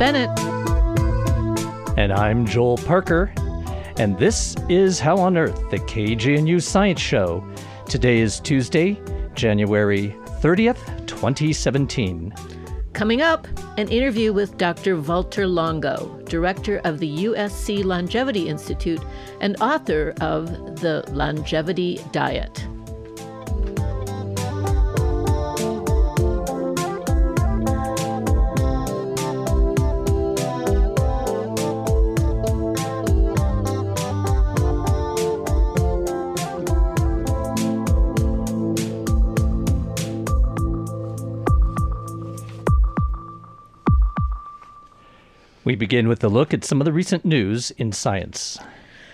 Bennett. And I'm Joel Parker. And this is How on Earth, the KGNU Science Show. Today is Tuesday, January 30th, 2017. Coming up, an interview with Dr. Valter Longo, director of the USC Longevity Institute and author of The Longevity Diet. We begin with a look at some of the recent news in science.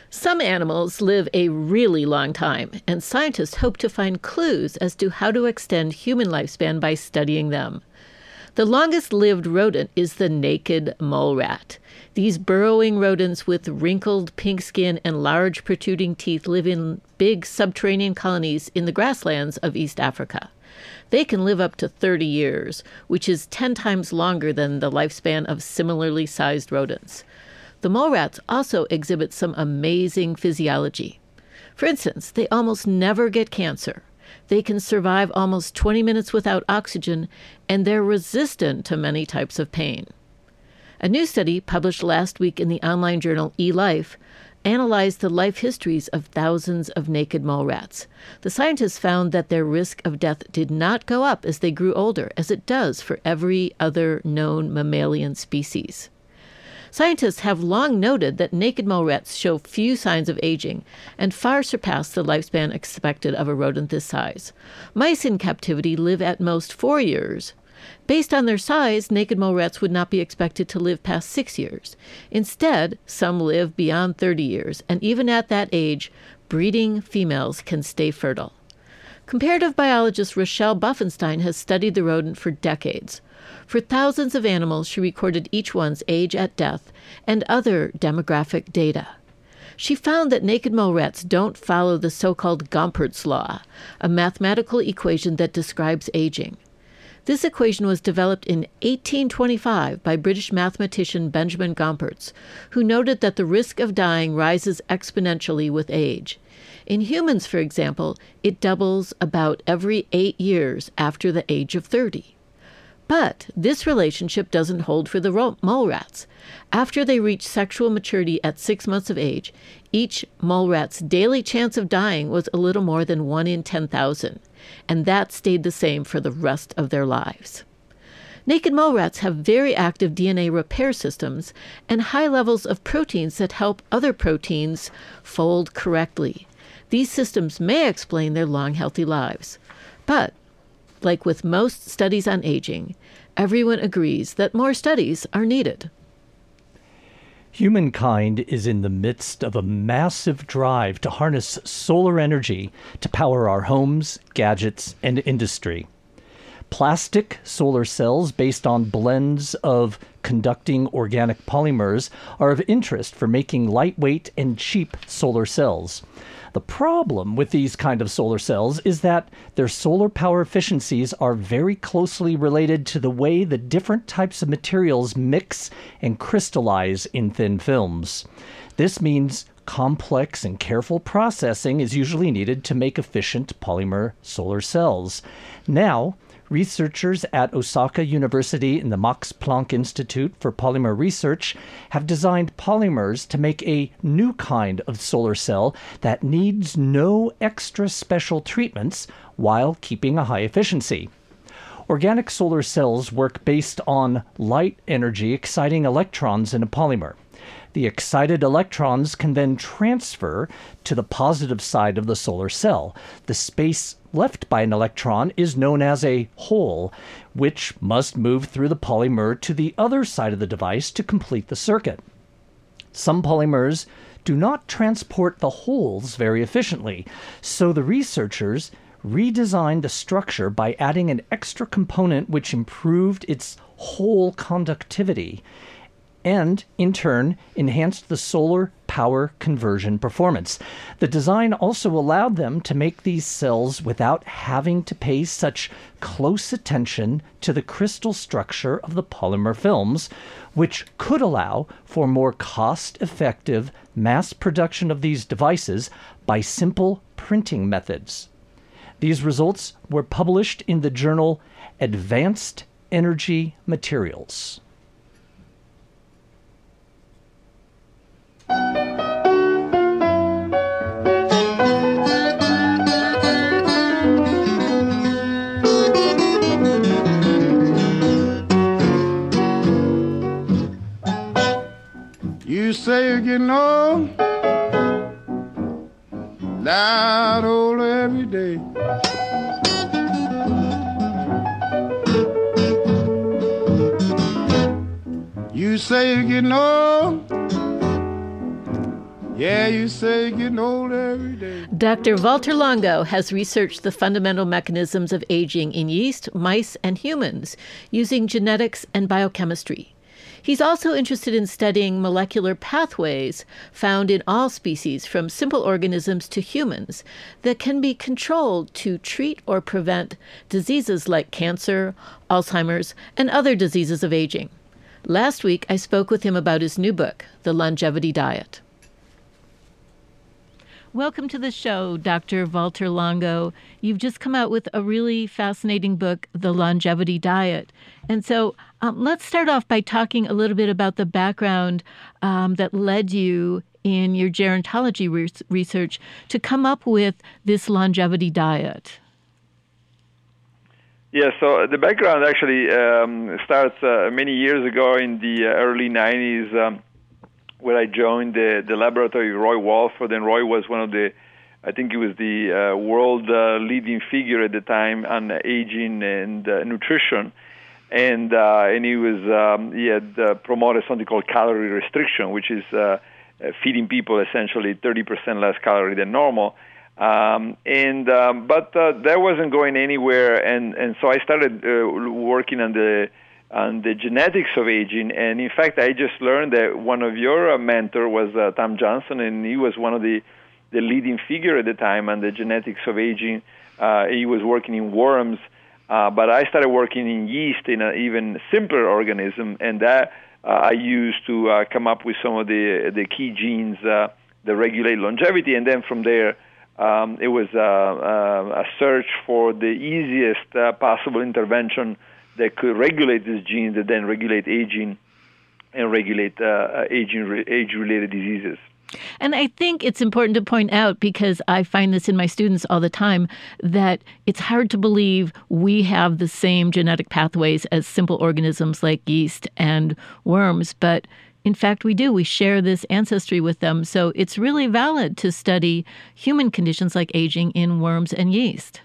Some animals live a really long time, and scientists hope to find clues as to how to extend human lifespan by studying them. The longest lived rodent is the naked mole rat. These burrowing rodents with wrinkled pink skin and large protruding teeth live in big subterranean colonies in the grasslands of East Africa. They can live up to 30 years, which is 10 times longer than the lifespan of similarly sized rodents. The mole rats also exhibit some amazing physiology. For instance, they almost never get cancer. They can survive almost 20 minutes without oxygen, and they're resistant to many types of pain. A new study published last week in the online journal eLife analyzed the life histories of thousands of naked mole rats. The scientists found that their risk of death did not go up as they grew older, as it does for every other known mammalian species. Scientists have long noted that naked mole rats show few signs of aging and far surpass the lifespan expected of a rodent this size. Mice in captivity live at most four years, Based on their size, naked mole rats would not be expected to live past six years. Instead, some live beyond 30 years, and even at that age, breeding females can stay fertile. Comparative biologist Rochelle Buffenstein has studied the rodent for decades. For thousands of animals, she recorded each one's age at death and other demographic data. She found that naked mole rats don't follow the so called Gompertz law, a mathematical equation that describes aging. This equation was developed in 1825 by British mathematician Benjamin Gompertz, who noted that the risk of dying rises exponentially with age. In humans, for example, it doubles about every eight years after the age of 30. But this relationship doesn't hold for the mole rats. After they reach sexual maturity at six months of age, each mole rat's daily chance of dying was a little more than 1 in 10,000, and that stayed the same for the rest of their lives. Naked mole rats have very active DNA repair systems and high levels of proteins that help other proteins fold correctly. These systems may explain their long, healthy lives. But like with most studies on aging, everyone agrees that more studies are needed. Humankind is in the midst of a massive drive to harness solar energy to power our homes, gadgets, and industry. Plastic solar cells based on blends of conducting organic polymers are of interest for making lightweight and cheap solar cells. The problem with these kind of solar cells is that their solar power efficiencies are very closely related to the way the different types of materials mix and crystallize in thin films. This means complex and careful processing is usually needed to make efficient polymer solar cells. Now, researchers at Osaka University and the Max Planck Institute for Polymer Research have designed polymers to make a new kind of solar cell that needs no extra special treatments while keeping a high efficiency. Organic solar cells work based on light energy exciting electrons in a polymer. The excited electrons can then transfer to the positive side of the solar cell. The space left by an electron is known as a hole, which must move through the polymer to the other side of the device to complete the circuit. Some polymers do not transport the holes very efficiently, so the researchers redesigned the structure by adding an extra component which improved its hole conductivity and, in turn, enhanced the solar power conversion performance. The design also allowed them to make these cells without having to pay such close attention to the crystal structure of the polymer films, which could allow for more cost effective mass production of these devices by simple printing methods. These results were published in the journal Advanced Energy Materials. You say you're getting old, old every day. You say you're getting old. Yeah, you say getting old every day. Dr. Valter Longo has researched the fundamental mechanisms of aging in yeast, mice, and humans using genetics and biochemistry. He's also interested in studying molecular pathways found in all species, from simple organisms to humans, that can be controlled to treat or prevent diseases like cancer, Alzheimer's, and other diseases of aging. Last week, I spoke with him about his new book, The Longevity Diet. Welcome to the show, Dr. Valter Longo. You've just come out with a really fascinating book, The Longevity Diet. And so um, let's start off by talking a little bit about the background um, that led you in your gerontology re- research to come up with this longevity diet. Yeah, so the background actually um, starts uh, many years ago in the uh, early 90s um, where I joined the, the laboratory Roy Walford, and Roy was one of the, I think he was the uh, world uh, leading figure at the time on aging and uh, nutrition, and uh, and he was um, he had uh, promoted something called calorie restriction, which is uh, feeding people essentially 30% less calorie than normal. Um, and um, but that wasn't going anywhere, and and so I started working on the on the genetics of aging. And in fact, I just learned that one of your uh, mentor was uh, Tom Johnson, and he was one of the the leading figure at the time on the genetics of aging. Uh, he was working in worms, uh, but I started working in yeast in an even simpler organism, and that uh, I used to uh, come up with some of the the key genes that regulate longevity, and then from there. Um, it was a search for the easiest possible intervention that could regulate these genes that then regulate aging and regulate uh, uh aging age-related diseases. And I think it's important to point out because I find this in my students all the time that it's hard to believe we have the same genetic pathways as simple organisms like yeast and worms, but in fact, we do. We share this ancestry with them. So it's really valid to study human conditions like aging in worms and yeast.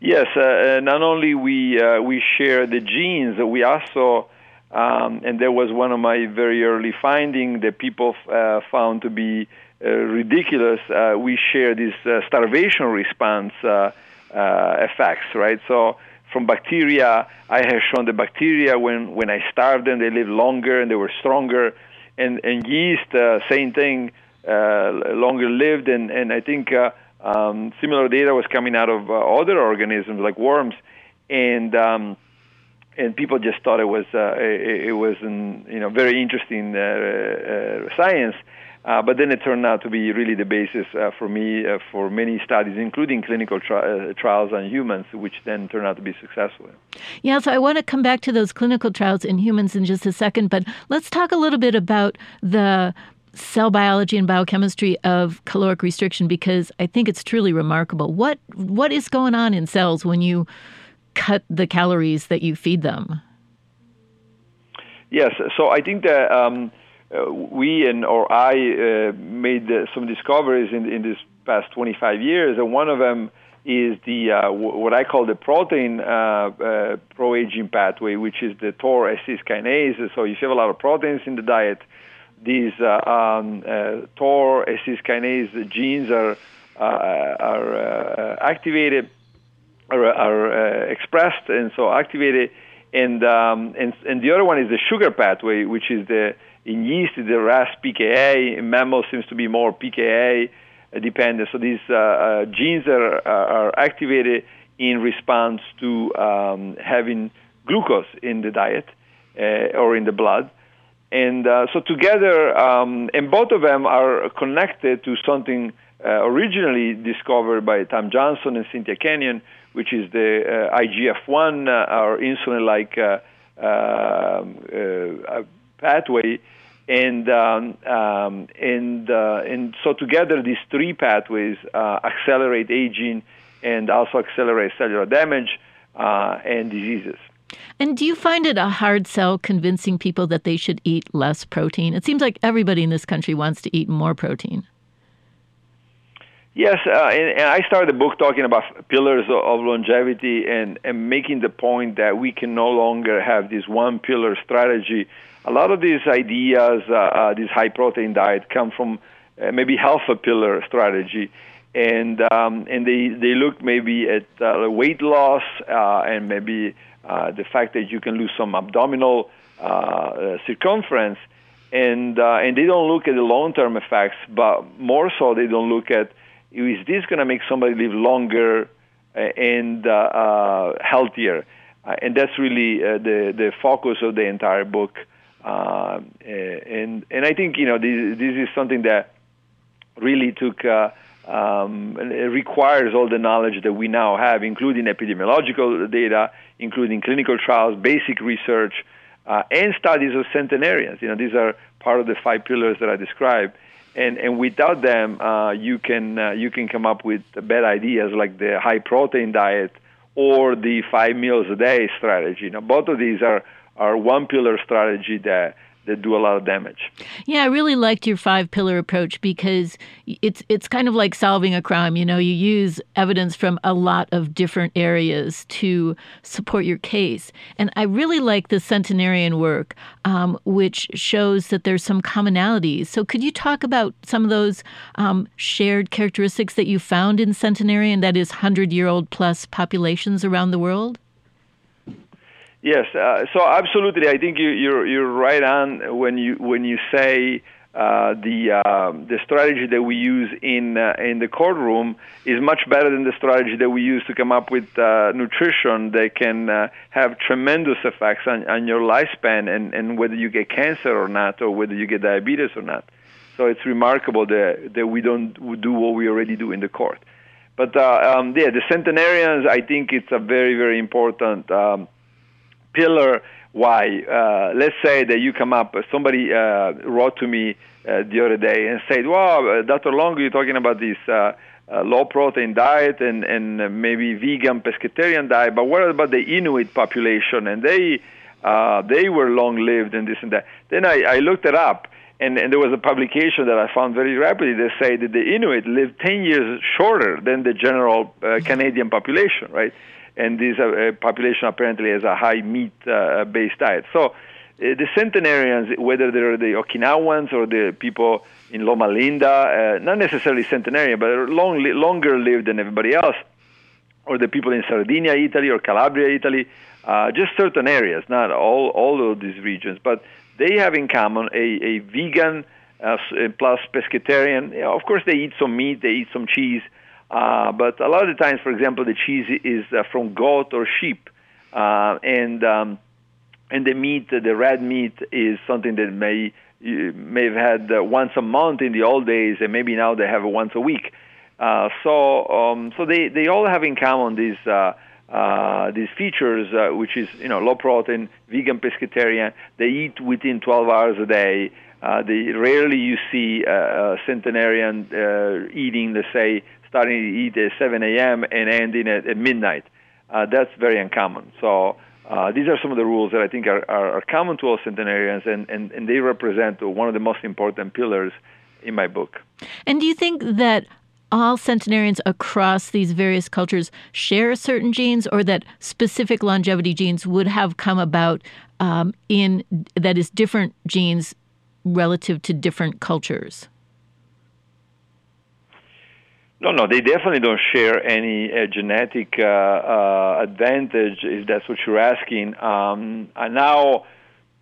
Yes, uh, uh, not only we uh, we share the genes, we also um, and that was one of my very early findings that people uh, found to be uh, ridiculous. Uh, we share this starvation response effects, right? So from bacteria, I have shown the bacteria when when I starved them, they lived longer and they were stronger, and and yeast, same thing, longer lived, and and I think. Um, similar data was coming out of uh, other organisms like worms, and um, and people just thought it was uh, it, it was an, you know very interesting uh, uh, science. Uh, but then it turned out to be really the basis uh, for me for many studies, including clinical tri- trials on humans, which then turned out to be successful. Yeah, so I want to come back to those clinical trials in humans in just a second, but let's talk a little bit about the cell biology and biochemistry of caloric restriction because I think it's truly remarkable. What what is going on in cells when you cut the calories that you feed them? Yes, so I think that um, uh, we and or I uh, made some discoveries in in this past 25 years, and one of them is the uh, what I call the protein uh, uh, pro-aging pathway, which is the TOR kinase. So if you have a lot of proteins in the diet, these uh, um, uh, TOR cis kinase genes are uh, are activated, are, expressed, and so activated, and um, and and the other one is the sugar pathway, which is the in yeast the RAS PKA. In mammals seems to be more PKA dependent. So these uh, uh, genes are are activated in response to um, having glucose in the diet uh, or in the blood. And uh, so together, um, and both of them are connected to something uh, originally discovered by Tom Johnson and Cynthia Kenyon, which is the uh, IGF-1 uh, or insulin-like uh, um, pathway, and um, um, and and so together these three pathways accelerate aging and also accelerate cellular damage and diseases. And do you find it a hard sell convincing people that they should eat less protein? It seems like everybody in this country wants to eat more protein. Yes, uh, and, and, I started the book talking about pillars of, longevity and, and making the point that we can no longer have this one pillar strategy. A lot of these ideas, uh, uh, this high protein diet, come from uh, maybe half a pillar strategy, and um, and they they look maybe at uh, weight loss uh, and maybe uh, the fact that you can lose some abdominal uh, uh, circumference, and uh, and they don't look at the long-term effects, but more so they don't look at is this going to make somebody live longer uh, and uh, healthier, and that's really the the focus of the entire book. and and I think you know this this is something that really took um, it requires all the knowledge that we now have, including epidemiological data, including clinical trials, basic research, uh, and studies of centenarians. You know, these are part of the five pillars that I described. And, and without them, uh, you can uh, you can come up with bad ideas like the high protein diet or the five meals a day strategy. Now, both of these are are one pillar strategy that that do a lot of damage. Yeah, I really liked your five pillar approach because it's it's kind of like solving a crime. You know, you use evidence from a lot of different areas to support your case, and I really like the centenarian work, um, which shows that there's some commonalities. So, could you talk about some of those um, shared characteristics that you found in centenarian, that is, hundred year old plus populations around the world? Yes, uh, so absolutely, I think you, you're, you're right on when you when you say uh, the uh, the strategy that we use in uh, in the courtroom is much better than the strategy that we use to come up with uh, nutrition that can uh, have tremendous effects on, on your lifespan and, and whether you get cancer or not or whether you get diabetes or not. So it's remarkable that that we don't do what we already do in the court. But um, yeah, the centenarians, I think it's a very very important. Um, pillar why. Uh, let's say that you come up, somebody uh, wrote to me uh, the other day and said, "Wow, uh, Dr. Long, you're talking about this uh, uh, low protein diet and and maybe vegan pescatarian diet, but what about the Inuit population? And they they were long lived and this and that." Then I, I looked it up. And, and there was a publication that I found very rapidly that say that the Inuit lived 10 years shorter than the general Canadian population, right? And this uh, population apparently has a high meat-based diet. So uh, the centenarians, whether they're the Okinawans or the people in Loma Linda, uh, not necessarily centenarian, but long, longer lived than everybody else, or the people in Sardinia, Italy, or Calabria, Italy, uh, just certain areas, not all, all of these regions, but they have in common a, a vegan uh, plus pescatarian. Of course, they eat some meat, they eat some cheese, uh, but a lot of the times, for example, the cheese is uh, from goat or sheep, uh, and um, and the meat, the red meat, is something that may may have had uh, once a month in the old days, and maybe now they have it once a week. Uh, so um, so they, they all have in common these uh, these features, which is you know low protein, vegan, pescatarian. They eat within 12 hours a day. Uh, they rarely you see a centenarian uh, eating, let's say, starting to eat at 7 a.m. and ending at, at midnight. Uh, that's very uncommon. So uh, these are some of the rules that I think are, are, are common to all centenarians, and, and, and they represent one of the most important pillars in my book. And do you think that all centenarians across these various cultures share certain genes, or that specific longevity genes would have come about um, in that is different genes relative to different cultures? No, no, they definitely don't share any uh, genetic uh, uh, advantage, if that's what you're asking. Um, and now,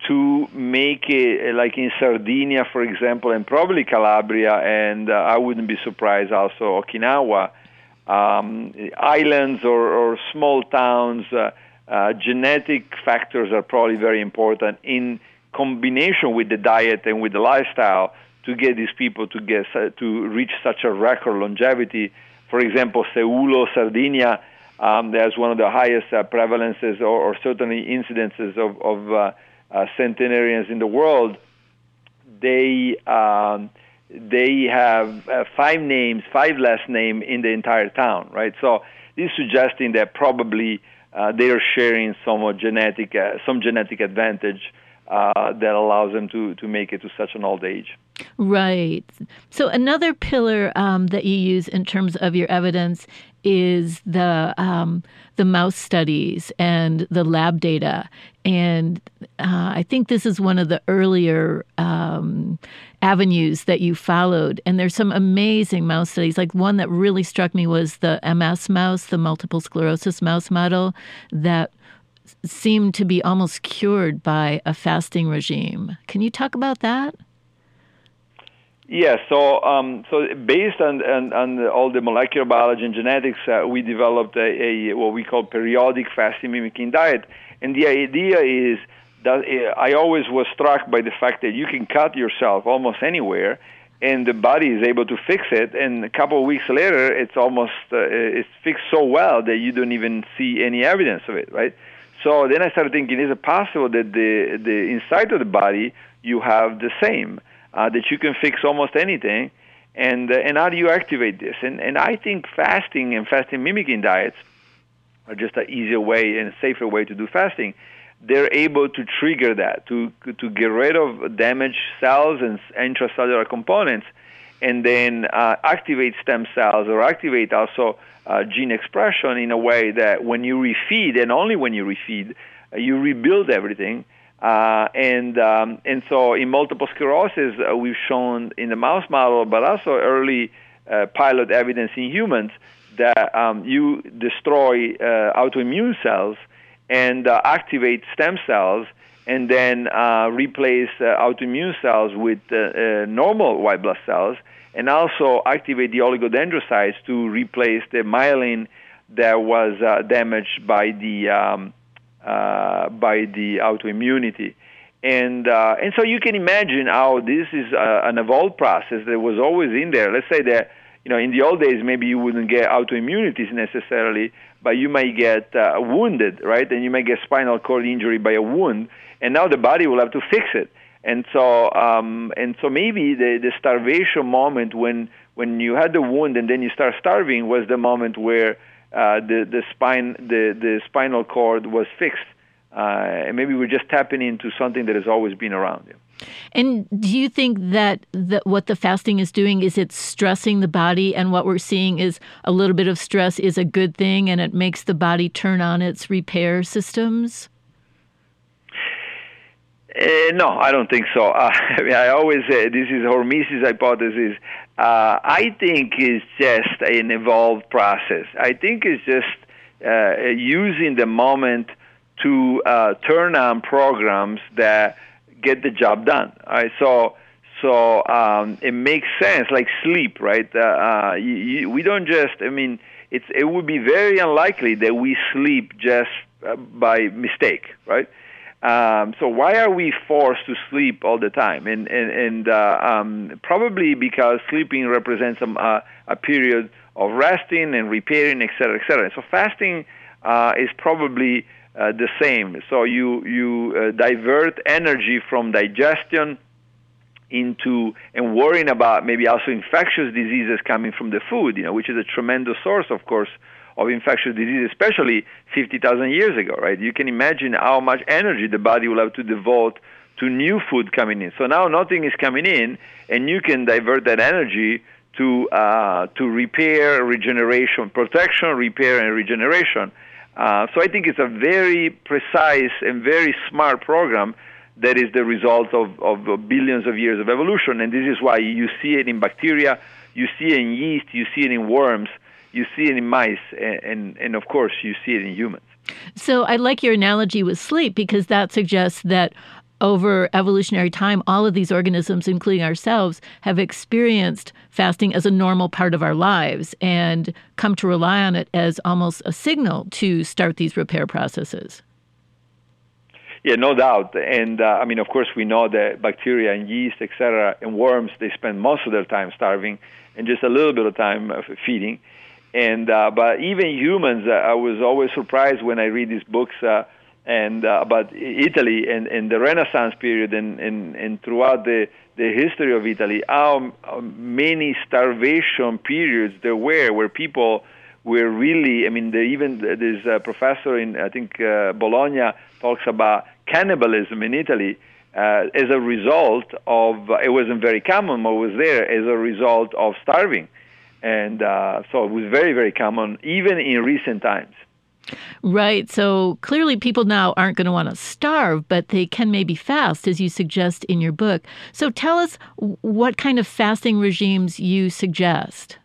to make it like in Sardinia, for example, and probably Calabria, and uh, I wouldn't be surprised also Okinawa, um, islands or, or, small towns, uh, uh, genetic factors are probably very important in combination with the diet and with the lifestyle to get these people to get to reach such a record longevity. For example, Seulo, Sardinia, um, there's one of the highest uh, prevalences or, or, certainly incidences of, of uh, uh, centenarians in the world. They um, they have uh, five names, five last name in the entire town, right? So this is suggesting that probably uh, they are sharing some genetic uh, some genetic advantage that allows them to, to make it to such an old age. Right. So another pillar um, that you use in terms of your evidence is the um, the mouse studies and the lab data, and uh, I think this is one of the earlier um, avenues that you followed. And there's some amazing mouse studies. Like one that really struck me was the MS mouse, the multiple sclerosis mouse model that seemed to be almost cured by a fasting regime. Can you talk about that? Yeah, so um, so based on, on, on all the molecular biology and genetics, uh, we developed a, a, what we call periodic fasting mimicking diet, and the idea is that uh, I always was struck by the fact that you can cut yourself almost anywhere, and the body is able to fix it, and a couple of weeks later, it's almost uh, it's fixed so well that you don't even see any evidence of it, right? So then I started thinking, is it possible that the the inside of the body you have the same, uh, that you can fix almost anything, and uh, and how do you activate this? And and I think fasting and fasting mimicking diets are just an easier way and a safer way to do fasting. They're able to trigger that to to get rid of damaged cells and intracellular components, and then uh, activate stem cells or activate also uh, gene expression in a way that when you refeed, and only when you refeed, uh, you rebuild everything. Uh, and um, and so in multiple sclerosis, uh, we've shown in the mouse model, but also early uh, pilot evidence in humans that um, you destroy uh, autoimmune cells and activate stem cells, and then replace autoimmune cells with normal white blood cells and also activate the oligodendrocytes to replace the myelin that was uh, damaged by the um, uh, by the autoimmunity. And uh, and so you can imagine how this is uh, an evolved process that was always in there. Let's say that you know in the old days maybe you wouldn't get autoimmunities necessarily, but you might get uh, wounded, right? And you might get spinal cord injury by a wound, and now the body will have to fix it. And so, um, and so maybe the, the starvation moment when when you had the wound and then you start starving was the moment where uh, the the spine the the spinal cord was fixed. Uh, and maybe we're just tapping into something that has always been around. you. And do you think that, that what the fasting is doing is it's stressing the body, and what we're seeing is a little bit of stress is a good thing, and it makes the body turn on its repair systems? Uh, no, I don't think so. Uh, I, mean, I always say this is Hormesis' hypothesis. Uh, I think it's just an evolved process. I think it's just uh, using the moment to uh, turn on programs that get the job done. Right? So, so um, it makes sense, like sleep, right? Uh, you, you, we don't just. I mean, it's it would be very unlikely that we sleep just by mistake, right? Um, so why are we forced to sleep all the time? And and, and uh, um, probably because sleeping represents a, uh, a period of resting and repairing, et cetera, et cetera. So fasting uh, is probably uh, the same. So you you uh, divert energy from digestion into and worrying about maybe also infectious diseases coming from the food, you know, which is a tremendous source, of course, of infectious disease, especially 50,000 years ago, right? You can imagine how much energy the body will have to devote to new food coming in. So now nothing is coming in, and you can divert that energy to uh, to repair, regeneration, protection, repair, and regeneration. Uh, so I think it's a very precise and very smart program that is the result of, of billions of years of evolution. And this is why you see it in bacteria, you see it in yeast, you see it in worms, you see it in mice, and, and, and of course, you see it in humans. So I like your analogy with sleep because that suggests that over evolutionary time, all of these organisms, including ourselves, have experienced fasting as a normal part of our lives and come to rely on it as almost a signal to start these repair processes. Yeah, no doubt. And uh, I mean, of course, we know that bacteria and yeast, etc., and worms, they spend most of their time starving and just a little bit of time feeding. And uh, but even humans, uh, I was always surprised when I read these books uh, and uh, about Italy and, and the Renaissance period and, and, and throughout the, the history of Italy, how many starvation periods there were where people were really, I mean, even there's a professor in, I think, uh, Bologna talks about cannibalism in Italy uh, as a result of, it wasn't very common, but was there as a result of starving. And uh, so it was very, very common, even in recent times. Right. So clearly, people now aren't going to want to starve, but they can maybe fast, as you suggest in your book. So tell us what kind of fasting regimes you suggest.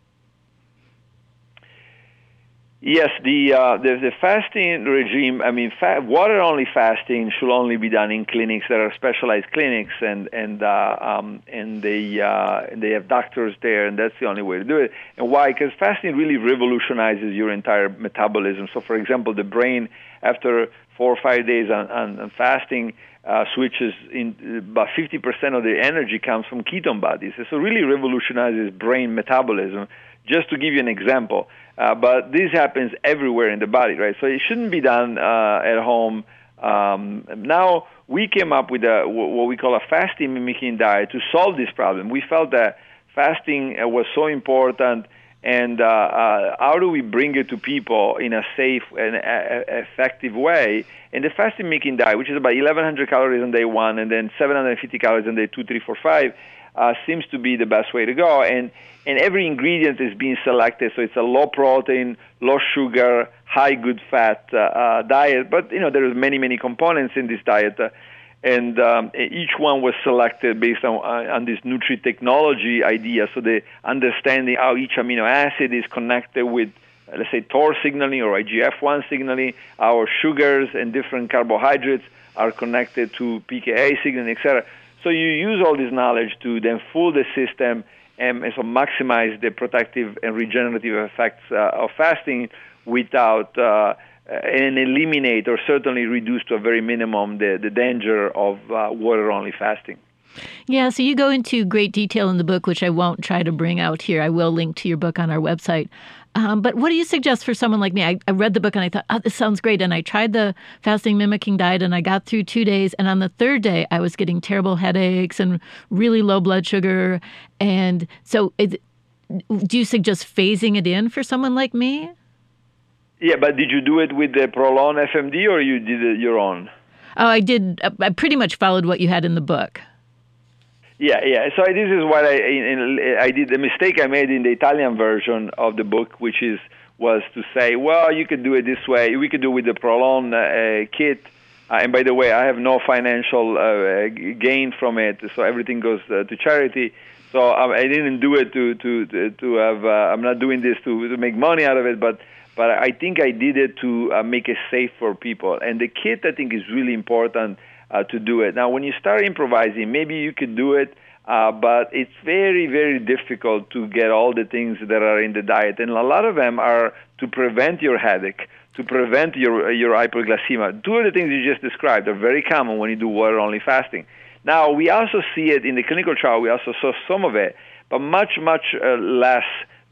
Yes, the, uh, the, the fasting regime. I mean, fa- water only fasting should only be done in clinics that are specialized clinics, and and uh, um, and they uh, they have doctors there, and that's the only way to do it. And why? Because fasting really revolutionizes your entire metabolism. So, for example, the brain after four or five days on, on, on fasting uh, switches in about 50% of the energy comes from ketone bodies. So, really revolutionizes brain metabolism. Just to give you an example, uh, but this happens everywhere in the body, right? So it shouldn't be done uh, at home. Um, now we came up with a, what we call a fasting mimicking diet to solve this problem. We felt that fasting uh, was so important, and uh, uh, how do we bring it to people in a safe and a- effective way? And the fasting mimicking diet, which is about 1,100 calories on day one, and then 750 calories on day two, three, four, five uh, seems to be the best way to go. And and every ingredient is being selected, so it's a low protein, low sugar, high good fat uh, uh, diet. But you know there are many many components in this diet. Uh, and um, each one was selected based on, uh, on this Nutri technology idea. So the understanding how each amino acid is connected with, let's say, TOR signaling or IGF-1 signaling, our sugars and different carbohydrates are connected to PKA signaling, etc. So you use all this knowledge to then fool the system and, and so maximize the protective and regenerative effects uh, of fasting without uh, and eliminate or certainly reduce to a very minimum the, the danger of uh, water only fasting. Yeah, so you go into great detail in the book, which I won't try to bring out here. I will link to your book on our website um, but what do you suggest for someone like me? I, I, read the book and I thought, oh, this sounds great. And I tried the fasting mimicking diet and I got through two days. And on the third day, I was getting terrible headaches and really low blood sugar. And so, it, do you suggest phasing it in for someone like me? Yeah, but did you do it with the Prolon FMD or you did it your own? Oh, I did. I pretty much followed what you had in the book. Yeah, yeah. So this is what I in, I did. The mistake I made in the Italian version of the book, which is was to say, well, you could do it this way. We could do it with the Prolon uh, kit. Uh, and by the way, I have no financial uh, gain from it, so everything goes uh, to charity. So um, I didn't do it to to to have. Uh, I'm not doing this to to make money out of it, but but I think I did it to uh, make it safe for people. And the kit, I think, is really important uh, to do it. Now, when you start improvising, maybe you could do it, uh, but it's very, very difficult to get all the things that are in the diet, and a lot of them are to prevent your headache, to prevent your your hyperglycemia. Two of the things you just described are very common when you do water-only fasting. Now, we also see it in the clinical trial. We also saw some of it, but much, much uh, less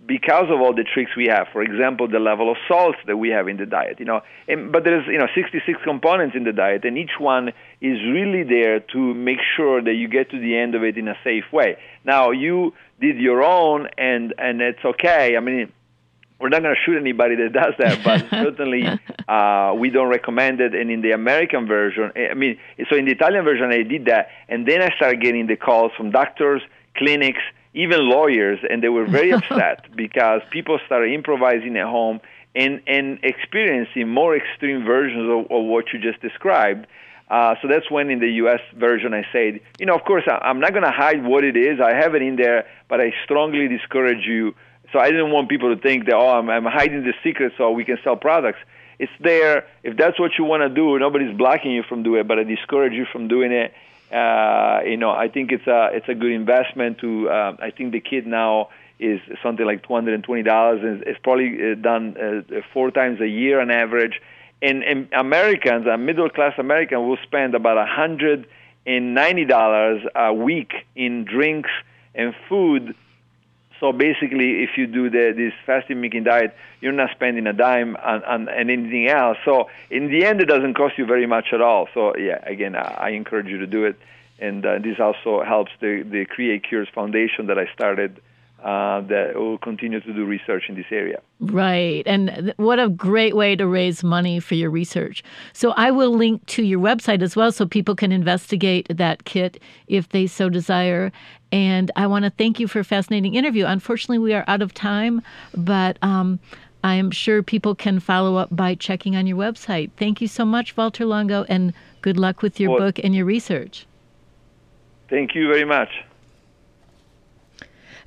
because of all the tricks we have. For example, the level of salts that we have in the diet. You know, and, but there's you know 66 components in the diet, and each one is really there to make sure that you get to the end of it in a safe way. Now, you did your own, and and it's okay. I mean. We're not going to shoot anybody that does that, but certainly uh, we don't recommend it. And in the American version, I mean, so in the Italian version, I did that, and then I started getting the calls from doctors, clinics, even lawyers, and they were very upset because people started improvising at home and, and experiencing more extreme versions of, of what you just described. Uh, so that's when in the U.S. version I said, you know, of course I, I'm not going to hide what it is. I have it in there, but I strongly discourage you. So I didn't want people to think that oh, I'm, I'm hiding the secret so we can sell products. It's there. If that's what you want to do, nobody's blocking you from doing it, but I discourage you from doing it. Uh, you know, I think it's a it's a good investment. To uh, I think the kit now is something like two hundred and twenty dollars, and it's probably uh, done uh, four times a year on average and, and Americans, a middle class American, will spend about a hundred and ninety dollars a week in drinks and food. So basically, if you do the, this fasting making diet, you're not spending a dime on, on, on anything else. So in the end, it doesn't cost you very much at all. So yeah, again, I, I encourage you to do it. And uh, this also helps the, the Create Cures Foundation that I started uh, that will continue to do research in this area. Right. And what a great way to raise money for your research. So I will link to your website as well so people can investigate that kit if they so desire. And I want to thank you for a fascinating interview. Unfortunately, we are out of time, but um, I am sure people can follow up by checking on your website. Thank you so much, Valter Longo, and good luck with your well, book and your research. Thank you very much.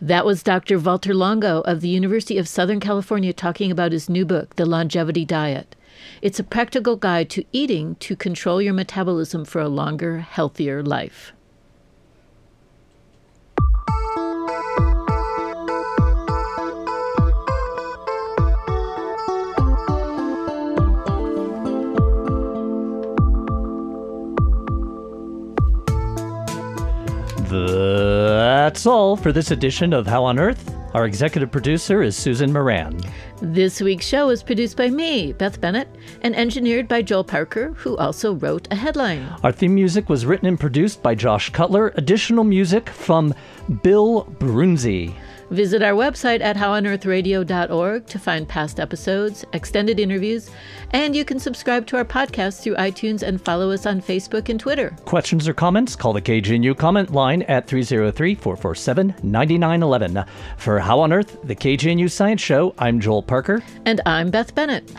That was Dr. Valter Longo of the University of Southern California talking about his new book, The Longevity Diet. It's a practical guide to eating to control your metabolism for a longer, healthier life. That's all for this edition of How on Earth. Our executive producer is Susan Moran. This week's show is produced by me, Beth Bennett, and engineered by Joel Parker, who also wrote a headline. Our theme music was written and produced by Josh Cutler. Additional music from Bill Broonzy. Visit our website at howonearthradio.org to find past episodes, extended interviews, and you can subscribe to our podcast through iTunes and follow us on Facebook and Twitter. Questions or comments? Call the KGNU comment line at 303 447 9911. For How on Earth, the KGNU Science Show, I'm Joel Parker. And I'm Beth Bennett.